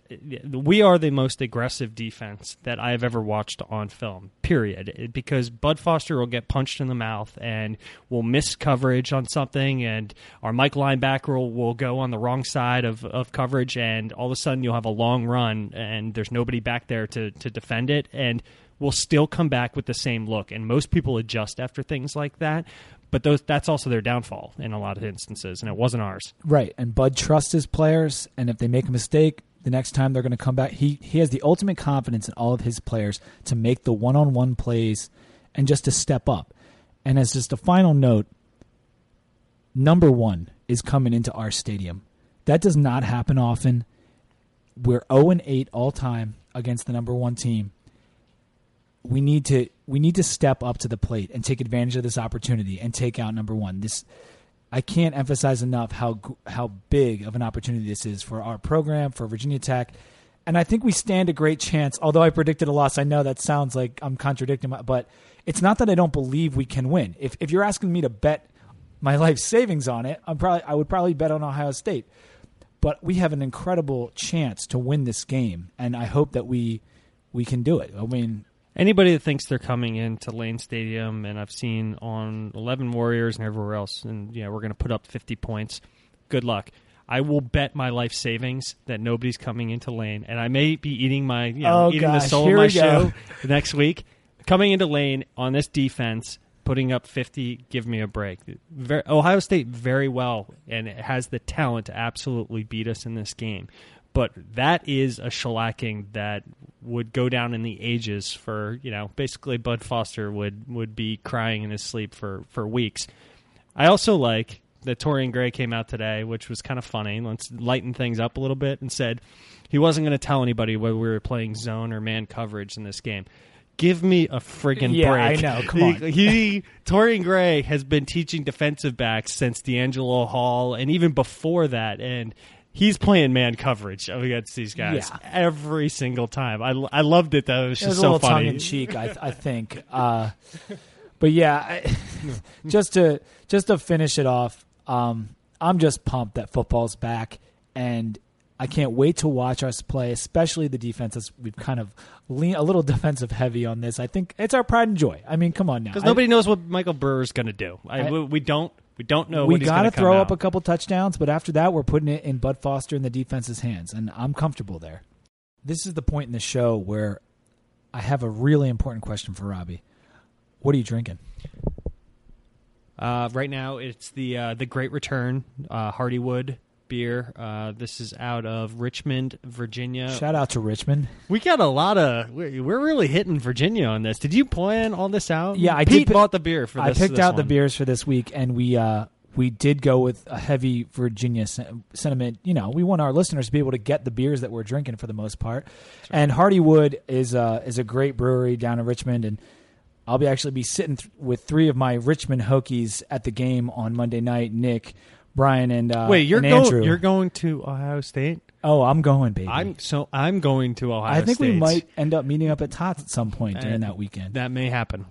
B: we are the most aggressive defense that I have ever watched on film. Period. Because Bud Foster will get punched in the mouth and will miss coverage on something, and our Mike linebacker will, will go on the wrong side of, of coverage, and all of a sudden you'll have a long run, and there's nobody back there to to defend it, and we'll still come back with the same look. And most people adjust after things like that but those that's also their downfall in a lot of instances, and it wasn't ours.
A: Right, and Bud trusts his players, and if they make a mistake, the next time they're going to come back, he he has the ultimate confidence in all of his players to make the one-on-one plays and just to step up. And as just a final note, number one is coming into our stadium. That does not happen often. We're 0 and 8 all time against the number one team we need to we need to step up to the plate and take advantage of this opportunity and take out number one. This I can't emphasize enough how how big of an opportunity this is for our program for Virginia Tech, and I think we stand a great chance. Although I predicted a loss, I know that sounds like I'm contradicting, my, but it's not that I don't believe we can win. If if you're asking me to bet my [LAUGHS] life savings on it, I'm probably I would probably bet on Ohio State. But we have an incredible chance to win this game, and I hope that we we can do it. I mean,
B: anybody that thinks they're coming into Lane Stadium, and I've seen on Eleven Warriors and everywhere else, and yeah, we're going to put up 50 points. Good luck. I will bet my life savings that nobody's coming into Lane, and I may be eating my you know,
A: oh,
B: eating
A: gosh,
B: the soul
A: of
B: my
A: show
B: next week. Coming into Lane on this defense, putting up 50, give me a break. Very, Ohio State very well, and it has the talent to absolutely beat us in this game. But that is a shellacking that would go down in the ages for you know basically Bud Foster would would be crying in his sleep for for weeks. I also like that Torrian Gray came out today, which was kind of funny. Let's lighten things up a little bit and said he wasn't going to tell anybody whether we were playing zone or man coverage in this game. Give me a friggin'
A: yeah,
B: break.
A: I know. Come on. [LAUGHS]
B: He, he Torrian Gray has been teaching defensive backs since DeAngelo Hall and even before that, and he's playing man coverage against these guys
A: Yeah.
B: every single time. I, I loved it though. It was
A: It
B: just
A: was a
B: so
A: little
B: funny.
A: tongue in cheek, I, I think. Uh, but yeah, I, [LAUGHS] just to just to finish it off, um, I'm just pumped that football's back, and I can't wait to watch us play, especially the defenses. We've kind of lean a little [LAUGHS] defensive heavy on this. I think it's our pride and joy. I mean, come on now,
B: Because
A: I-
B: nobody knows what Michael Brewer's going to do. I,
A: I-
B: we don't. We don't know.
A: we
B: what
A: got
B: gonna
A: to
B: come
A: throw
B: out.
A: up a couple touchdowns, but after that, we're putting it in Bud Foster and the defense's hands, and I'm comfortable there. This is the point in the show where I have a really important question for Robbie. What are you drinking?
B: Uh, right now, it's the uh, the Great Return uh, Hardywood beer. Uh, this is out of Richmond, Virginia.
A: Shout out to Richmond.
B: we got a lot of. We're, we're really hitting Virginia on this. Did you plan all this out?
A: Yeah, I
B: Pete
A: did
B: bought the beer for
A: I
B: this.
A: picked
B: this
A: out the beers for this week, and we uh, we did go with a heavy Virginia sentiment. You know, we want our listeners to be able to get the beers that we're drinking for the most part. And Hardywood is uh, is a great brewery down in Richmond, and I'll be actually be sitting th- with three of my Richmond Hokies at the game on Monday night. Nick, Brian, and uh,
B: Wait, you're
A: and
B: going.
A: Andrew.
B: You're going to Ohio State.
A: oh, I'm going, baby.
B: I'm so I'm going to Ohio.
A: I think we might end up meeting up at Tots at some point during
B: Uh,
A: that weekend.
B: That may happen.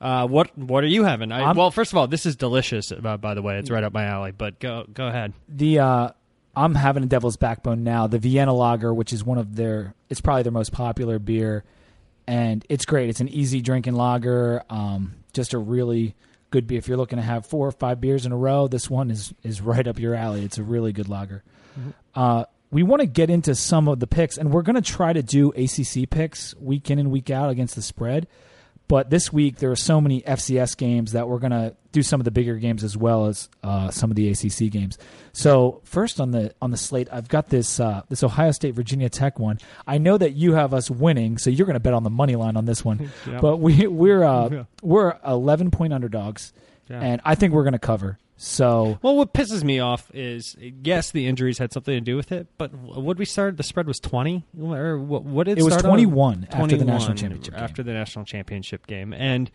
B: Uh, what what are you having? I, well, first of all, this is delicious. Uh, by the way, it's right up my alley. But go go ahead.
A: The uh, I'm having a Devil's Backbone now. The Vienna Lager, which is one of their, it's probably their most popular beer, and it's great. It's an easy drinking lager. Um, just a really good beer. If you're looking to have four or five beers in a row, this one is is right up your alley. It's a really good lager. Uh, we want to get into some of the picks, and we're going to try to do ACC picks week in and week out against the spread. But this week there are so many FCS games that we're going to do some of the bigger games as well as uh, some of the ACC games. So first on the on the slate, I've got this uh, this Ohio State Virginia Tech one. I know that you have us winning, so you're going to bet on the money line on this one. [LAUGHS]
B: Yeah.
A: But we we're uh, [LAUGHS]
B: Yeah.
A: we're 11 point underdogs,
B: Yeah.
A: and I think we're going to cover. So
B: Well, what pisses me off is yes, the injuries had something to do with it, but what we started, the spread was twenty, or what? What did
A: it was
B: start on?
A: 21 after the national championship. game.
B: After the national championship game, and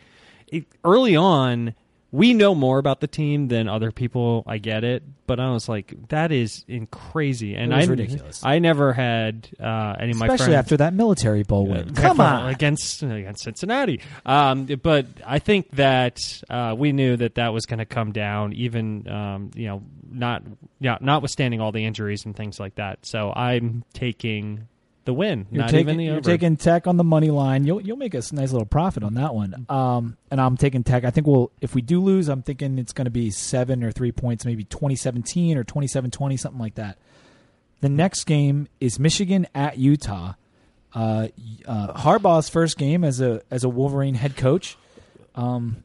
B: it, early on, we know more about the team than other people. I get it, but I was like, that is in crazy, and I
A: ridiculous.
B: I never had uh, any of my
A: especially
B: friends
A: after that military bowl win.
B: uh,
A: Come on,
B: against against Cincinnati. Um, but I think that uh, we knew that that was going to come down, even um, you know, not yeah, notwithstanding all the injuries and things like that. So I'm taking the win,
A: You're
B: not
A: taking
B: even the
A: you're taking Tech on the money line. You'll you'll make a nice little profit on that one. Um, and I'm taking Tech. I think we'll if we do lose, I'm thinking it's going to be seven or three points, maybe 2017 or 27-20, something like that. The next game is Michigan at Utah. Uh, uh, Harbaugh's first game as a as a Wolverine head coach. Um,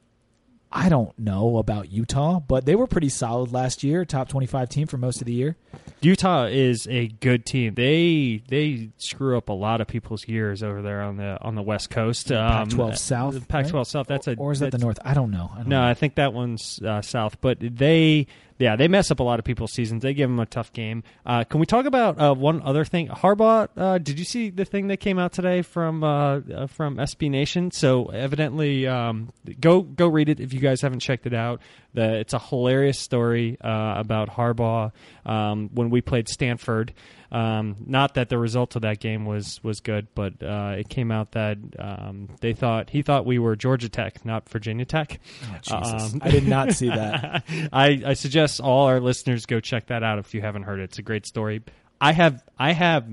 A: I don't know about Utah, but they were pretty solid last year, top 25 team for most of the year.
B: Utah is a good team. They they screw up a lot of people's years over there on the on the West Coast. Um,
A: Pac-12 South,
B: the Pac-12
A: right?
B: South. That's a
A: or is that the North? I don't know. I don't
B: No,
A: know.
B: I think that one's uh, south. But they, yeah, they mess up a lot of people's seasons. They give them a tough game. Uh, can we talk about uh, one other thing? Harbaugh. Uh, did you see the thing that came out today from uh, uh, from SB Nation? So evidently, um, go go read it if you guys haven't checked it out. The, it's a hilarious story uh, about Harbaugh um, when we played Stanford. Um, not that the result of that game was was good, but uh, it came out that um, they thought he thought we were Georgia Tech, not Virginia Tech.
A: Oh, Jesus.
B: Um,
A: I did not see [LAUGHS] that.
B: I, I suggest all our listeners go check that out if you haven't heard it. It's a great story. I have I have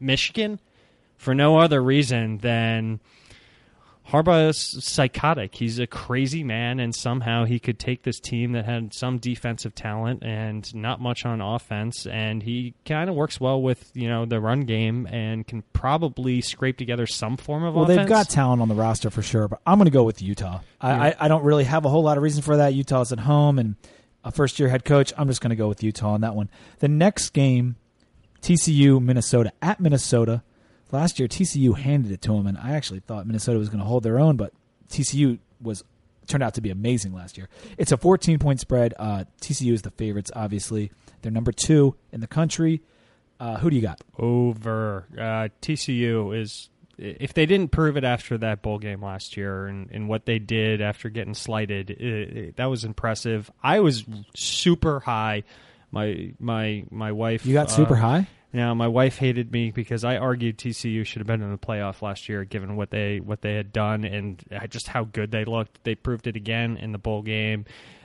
B: Michigan for no other reason than Harbaugh is psychotic. He's a crazy man, and somehow he could take this team that had some defensive talent and not much on offense, and he kind of works well with you know the run game and can probably scrape together some form of
A: Well,
B: offense.
A: they've got talent on the roster for sure, but I'm going to go with Utah. I,
B: Yeah.
A: I, I don't really have a whole lot of reason for that. Utah's at home and a first year head coach. I'm just going to go with Utah on that one. The next game, TCU, Minnesota. At Minnesota. Last year, TCU handed it to them, and I actually thought Minnesota was going to hold their own, but TCU was turned out to be amazing last year. It's a 14 point spread. Uh, TCU is the favorites, obviously. They're number two in the country. Uh, who do you got?
B: over. Uh, TCU is if they didn't prove it after that bowl game last year and, and what they did after getting slighted, it, it- that was impressive. I was super high. My my my wife.
A: You got super
B: uh,
A: high?
B: Now my wife hated me because I argued TCU should have been in the playoff last year, given what they what they had done and just how good they looked. They proved it again in the bowl game,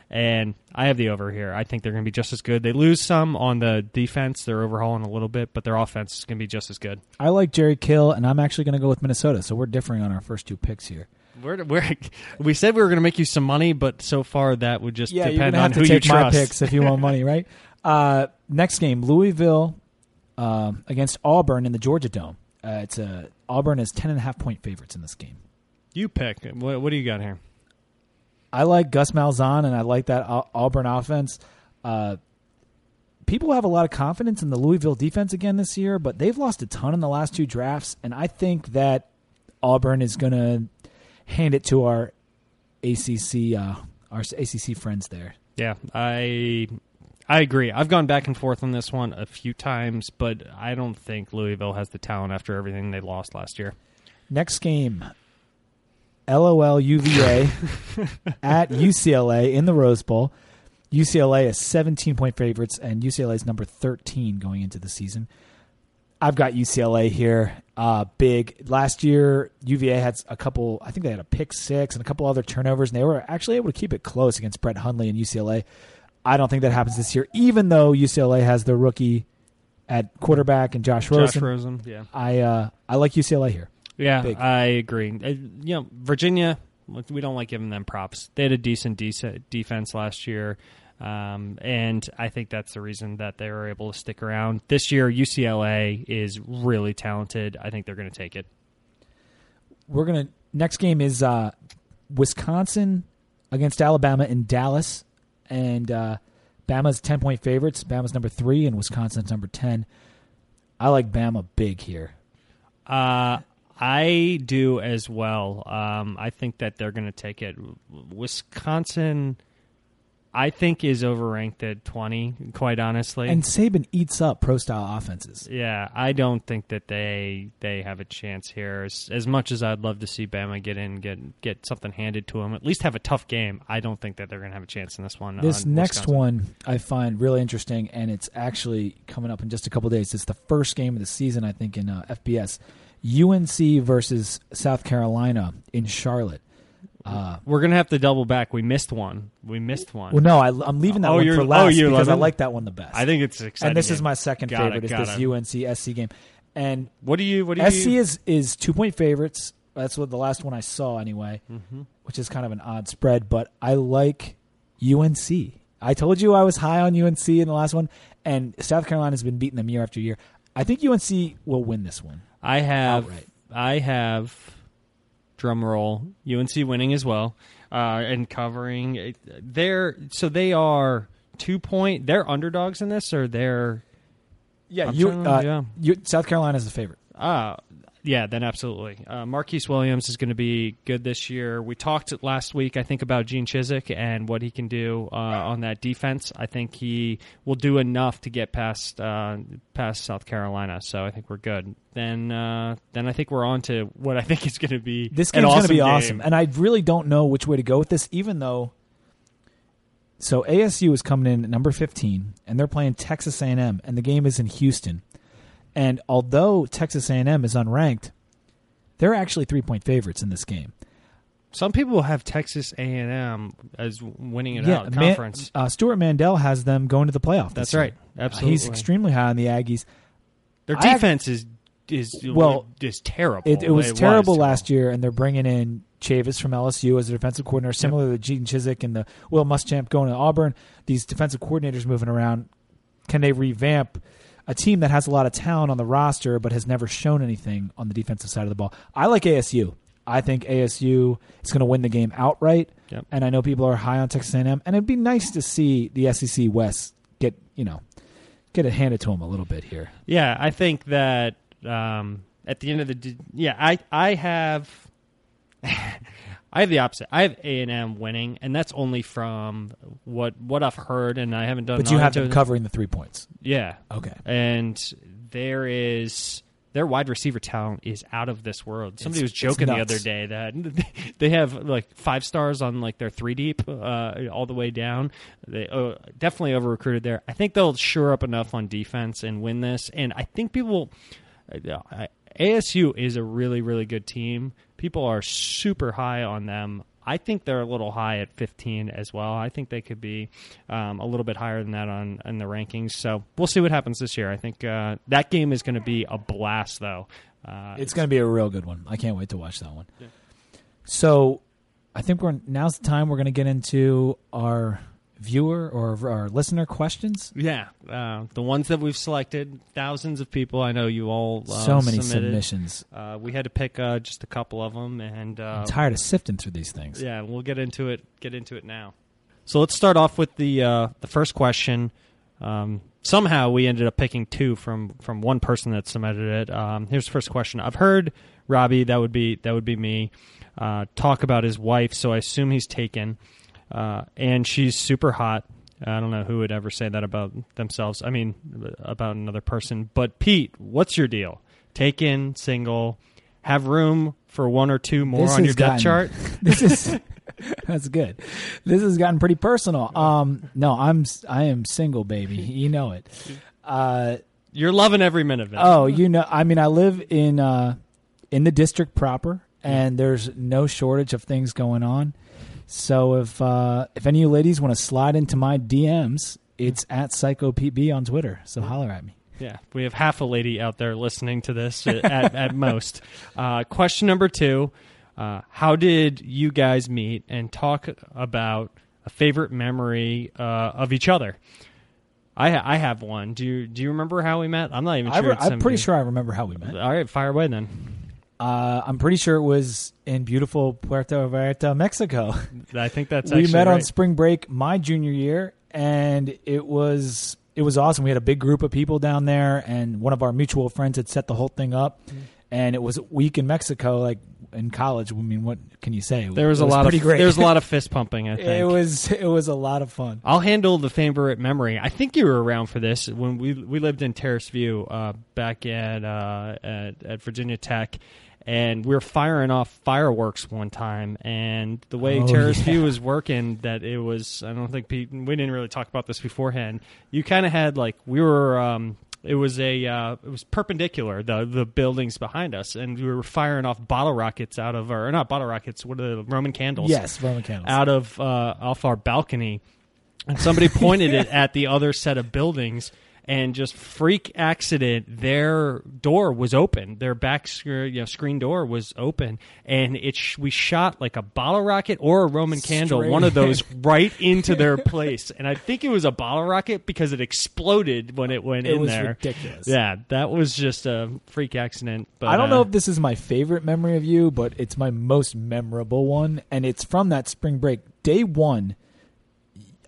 B: and I have the over here. I think they're going to be just as good. They lose some on the defense; they're overhauling a little bit, but their offense is going to be just as good.
A: I like Jerry Kill, and I'm actually going to go with Minnesota. So we're differing on our first two picks here.
B: We're, we're, we said we were going to make you some money, but so far that would just
A: Yeah,
B: depend on who
A: take
B: you
A: my
B: trust.
A: picks if you want money, right? [LAUGHS] Uh, next game, Louisville um, against Auburn in the Georgia Dome. Uh, it's a Auburn is ten and a half point favorites in this game.
B: You pick. What, what do you got here?
A: I like Gus Malzahn, and I like that Au- Auburn offense. Uh, people have a lot of confidence in the Louisville defense again this year, but they've lost a ton in the last two drafts, and I think that Auburn is going to hand it to our ACC uh, our ACC friends there.
B: Yeah, I I agree. I've gone back and forth on this one a few times, but I don't think Louisville has the talent after everything they lost last year.
A: Next game, LOL UVA [LAUGHS] at UCLA in the Rose Bowl. UCLA is 17 point favorites, and UCLA is number 13 going into the season. I've got UCLA here. Uh, big. Last year, UVA had a couple. I think they had a pick six and a couple other turnovers, and they were actually able to keep it close against Brett Hundley and UCLA. I don't think that happens this year, even though UCLA has their rookie at quarterback and Josh Rosen.
B: Josh Rosen, yeah,
A: I uh, I like UCLA here.
B: yeah,
A: Big.
B: I agree. Uh, you know, Virginia, we don't like giving them props. They had a decent de- defense last year. Um, and I think that's the reason that they were able to stick around. This year, UCLA is really talented. I think they're going to take it.
A: We're gonna next game is uh, Wisconsin against Alabama in Dallas, and uh, Bama's ten point favorites. Bama's number three, and Wisconsin's number ten. I like Bama big here.
B: Uh, I do as well. Um, I think that they're going to take it. Wisconsin, I think, is overranked at 20, quite honestly.
A: And Saban eats up pro style offenses.
B: yeah, I don't think that they they have a chance here. As, as much as I'd love to see Bama get in, get get something handed to them, at least have a tough game. I don't think that they're going to have a chance in this one.
A: This
B: on
A: next
B: Wisconsin.
A: one I find really interesting, and it's actually coming up in just a couple days. It's the first game of the season, I think, in uh, FBS. UNC versus South Carolina in Charlotte. Uh,
B: we're going to have to double back. We missed one. We missed one.
A: well, no, I, I'm leaving that
B: Oh,
A: one
B: you're-
A: for
B: oh,
A: last
B: you
A: because I like that one the best.
B: I think it's exciting.
A: and this is
B: game.
A: my second
B: Got it,
A: favorite is
B: got
A: this. UNC SC game. And
B: What do you? What do you?
A: SC is is two point favorites. That's what the last one I saw anyway,
B: Mhm.
A: which is kind of an odd spread. But I like UNC. I told you I was high on UNC in the last one, and South Carolina's been beating them year after year. I think UNC will win this one.
B: I have
A: Outright.
B: I have drum roll UNC winning as well uh, and covering. They're so they are two point. They're underdogs in this, or they're
A: Yeah,
B: I'm
A: you,
B: trying
A: uh,
B: yeah.
A: you, South Carolina's the favorite.
B: ah. Yeah, then absolutely. Uh, Marquise Williams is going to be good this year. We talked last week, I think, about Gene Chizik and what he can do uh, on that defense. I think he will do enough to get past uh, past South Carolina. So I think we're good. Then uh, then I think we're on to what I think is going to be
A: This game's going to
B: awesome
A: be
B: game.
A: awesome, and I really don't know which way to go with this. Even though, so ASU is coming in at number fifteen, and they're playing Texas A and M, and the game is in Houston. And although Texas A and M is unranked, they're actually three point favorites in this game.
B: Some people have Texas A and M as winning it
A: yeah,
B: out
A: Man-
B: conference.
A: uh, Stewart Mandel has them going to the playoff.
B: That's
A: this year.
B: right.
A: Uh,
B: Absolutely.
A: he's extremely high on the Aggies.
B: Their
A: I-
B: defense is is
A: Well,
B: is terrible.
A: It, it was
B: It
A: terrible
B: was
A: last year, and they're bringing in Chavis from LSU as a defensive coordinator, similar to Gene Chizik and the Will Muschamp going to Auburn. These defensive coordinators moving around. Can they revamp a team that has a lot of talent on the roster but has never shown anything on the defensive side of the ball? I like ASU. I think ASU is going to win the game outright,
B: Yep.
A: and I know people are high on Texas A&M, and it'd be nice to see the SEC West get you know get it handed to them a little bit here.
B: Yeah, I think that um, at the end of the yeah, I I have [LAUGHS] I have the opposite. I have A and M winning, and that's only from what what I've heard, and I haven't done.
A: But you have them covering the three points.
B: Yeah,
A: Okay.
B: and there is their wide receiver talent is out of this world. Somebody
A: It's-
B: was joking the other day that [LAUGHS] they have like five stars on like their three deep uh, all the way down. They uh, definitely over recruited there. I think they'll shore up enough on defense and win this. And I think people. Uh, ASU is a really, really good team. People are super high on them. I think they're a little high at 15 as well. I think they could be um, a little bit higher than that on in the rankings. So we'll see what happens this year. I think uh, that game is going to be a blast, though. Uh,
A: It's going to be a real good one. I can't wait to watch that one. So, I think we're now's the time we're going to get into our viewer or our listener questions.
B: yeah, uh, the ones that we've selected, thousands of people. I know you all uh,
A: so many
B: submitted.
A: submissions.
B: Uh, we had to pick uh, just a couple of them, and uh,
A: I'm tired of sifting through these things.
B: Yeah, we'll get into it. Get into it now. So let's start off with the uh, the first question. Um, somehow we ended up picking two from from one person that submitted it. Um, here's the first question. I've heard Robbie. That would be that would be me. Uh, talk about his wife. So I assume he's taken, uh, and she's super hot. I don't know who would ever say that about themselves. I mean, about another person. But Pete, what's your deal? Taken, single, have room for one or two more
A: This
B: on your depth
A: gotten-
B: chart. [LAUGHS]
A: this is that's good. This has gotten pretty personal. Um, no, I'm I am single, baby. You know it. Uh,
B: You're loving every minute of it.
A: Oh, you know, I mean, I live in uh, in the district proper, and there's no shortage of things going on. So if uh, if any of you ladies want to slide into my DMs, it's at Psycho Pete on Twitter. So holler at me.
B: Yeah, we have half a lady out there listening to this at, at [LAUGHS] most. Uh, question number two uh, How did you guys meet and talk about a favorite memory uh, of each other? I, ha- I have one. Do you do you remember how we met? I'm not even
A: I
B: sure.
A: re- I'm pretty sure I remember how we met.
B: All right, fire away then.
A: Uh, I'm pretty sure it was in beautiful Puerto Vallarta, Mexico.
B: I think that's [LAUGHS]
A: we met on spring break my junior year, and it was it was awesome. We had a big group of people down there, and one of our mutual friends had set the whole thing up.
B: Mm-hmm.
A: And it was a week in Mexico, like in college. I mean, what can you say?
B: There was
A: It
B: a lot
A: pretty
B: of
A: great. [LAUGHS]
B: there was a lot of [LAUGHS] fist pumping. I think
A: it was it was a lot of fun.
B: I'll handle the favorite memory. I think you were around for this when we we lived in Terrace View uh, back at, uh, at at Virginia Tech, and we were firing off fireworks one time. And the way
A: Oh,
B: Terrace
A: yeah.
B: View was working, that it was I don't think Pete, we didn't really talk about this beforehand. You kind of had like we were. Um, it was a uh, it was perpendicular the the buildings behind us, and we were firing off bottle rockets out of our or not bottle rockets. What are the Roman candles?
A: Yes, Roman candles.
B: out of uh, off our balcony, and somebody pointed [LAUGHS] it at the other set of buildings, and just freak accident, their door was open, their back you know, screen door was open, and it sh- we shot like a bottle rocket or a Roman candle,
A: Straight
B: one of those right [LAUGHS] into their place, and I think it was a bottle rocket because it exploded when it went in there.
A: It
B: in
A: was
B: there.
A: ridiculous.
B: Yeah, that was just a freak accident. But
A: I don't
B: uh,
A: know if this is my favorite memory of you, but it's my most memorable one, and it's from that spring break. Day one,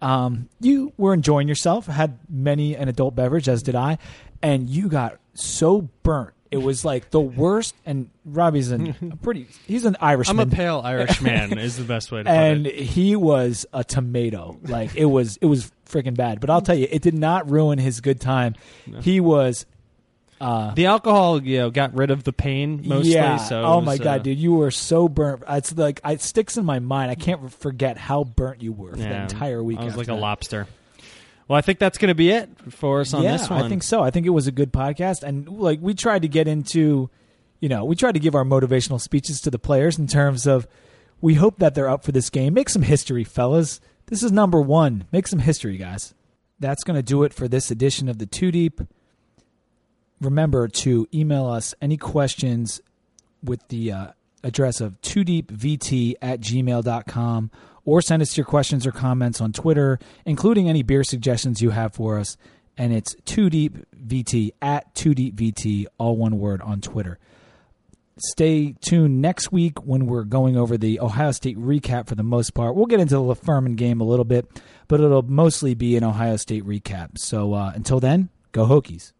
A: um, you were enjoying yourself, had many an adult beverage, as did I, and you got so burnt. It was like the worst. And Robbie's an, a [LAUGHS] pretty, he's an Irishman.
B: I'm a pale Irish man is the best way to put
A: and
B: it.
A: he was a tomato. Like it was, it was freaking bad. But I'll tell you, it did not ruin his good time. He was, uh,
B: The alcohol, you know, got rid of the pain mostly.
A: yeah.
B: So
A: oh
B: was,
A: my
B: uh,
A: god, dude, you were so burnt. It's like it sticks in my mind. I can't forget how burnt you were for the entire week.
B: I was like a lobster. Well, I think that's going to be it for us on
A: yeah,
B: this one.
A: I think so. I think it was a good podcast, and like we tried to get into, you know, we tried to give our motivational speeches to the players in terms of, we hope that they're up for this game. Make some history, fellas. This is number one. Make some history, guys. That's going to do it for this edition of the Two Deep. Remember to email us any questions with the uh, address of 2deepvt at gmail.com or send us your questions or comments on Twitter, including any beer suggestions you have for us. And it's 2deepvt at 2deepvt, all one word on Twitter. Stay tuned next week when we're going over the Ohio State recap for the most part. We'll get into the Furman game a little bit, but it'll mostly be an Ohio State recap. So uh, until then, go Hokies.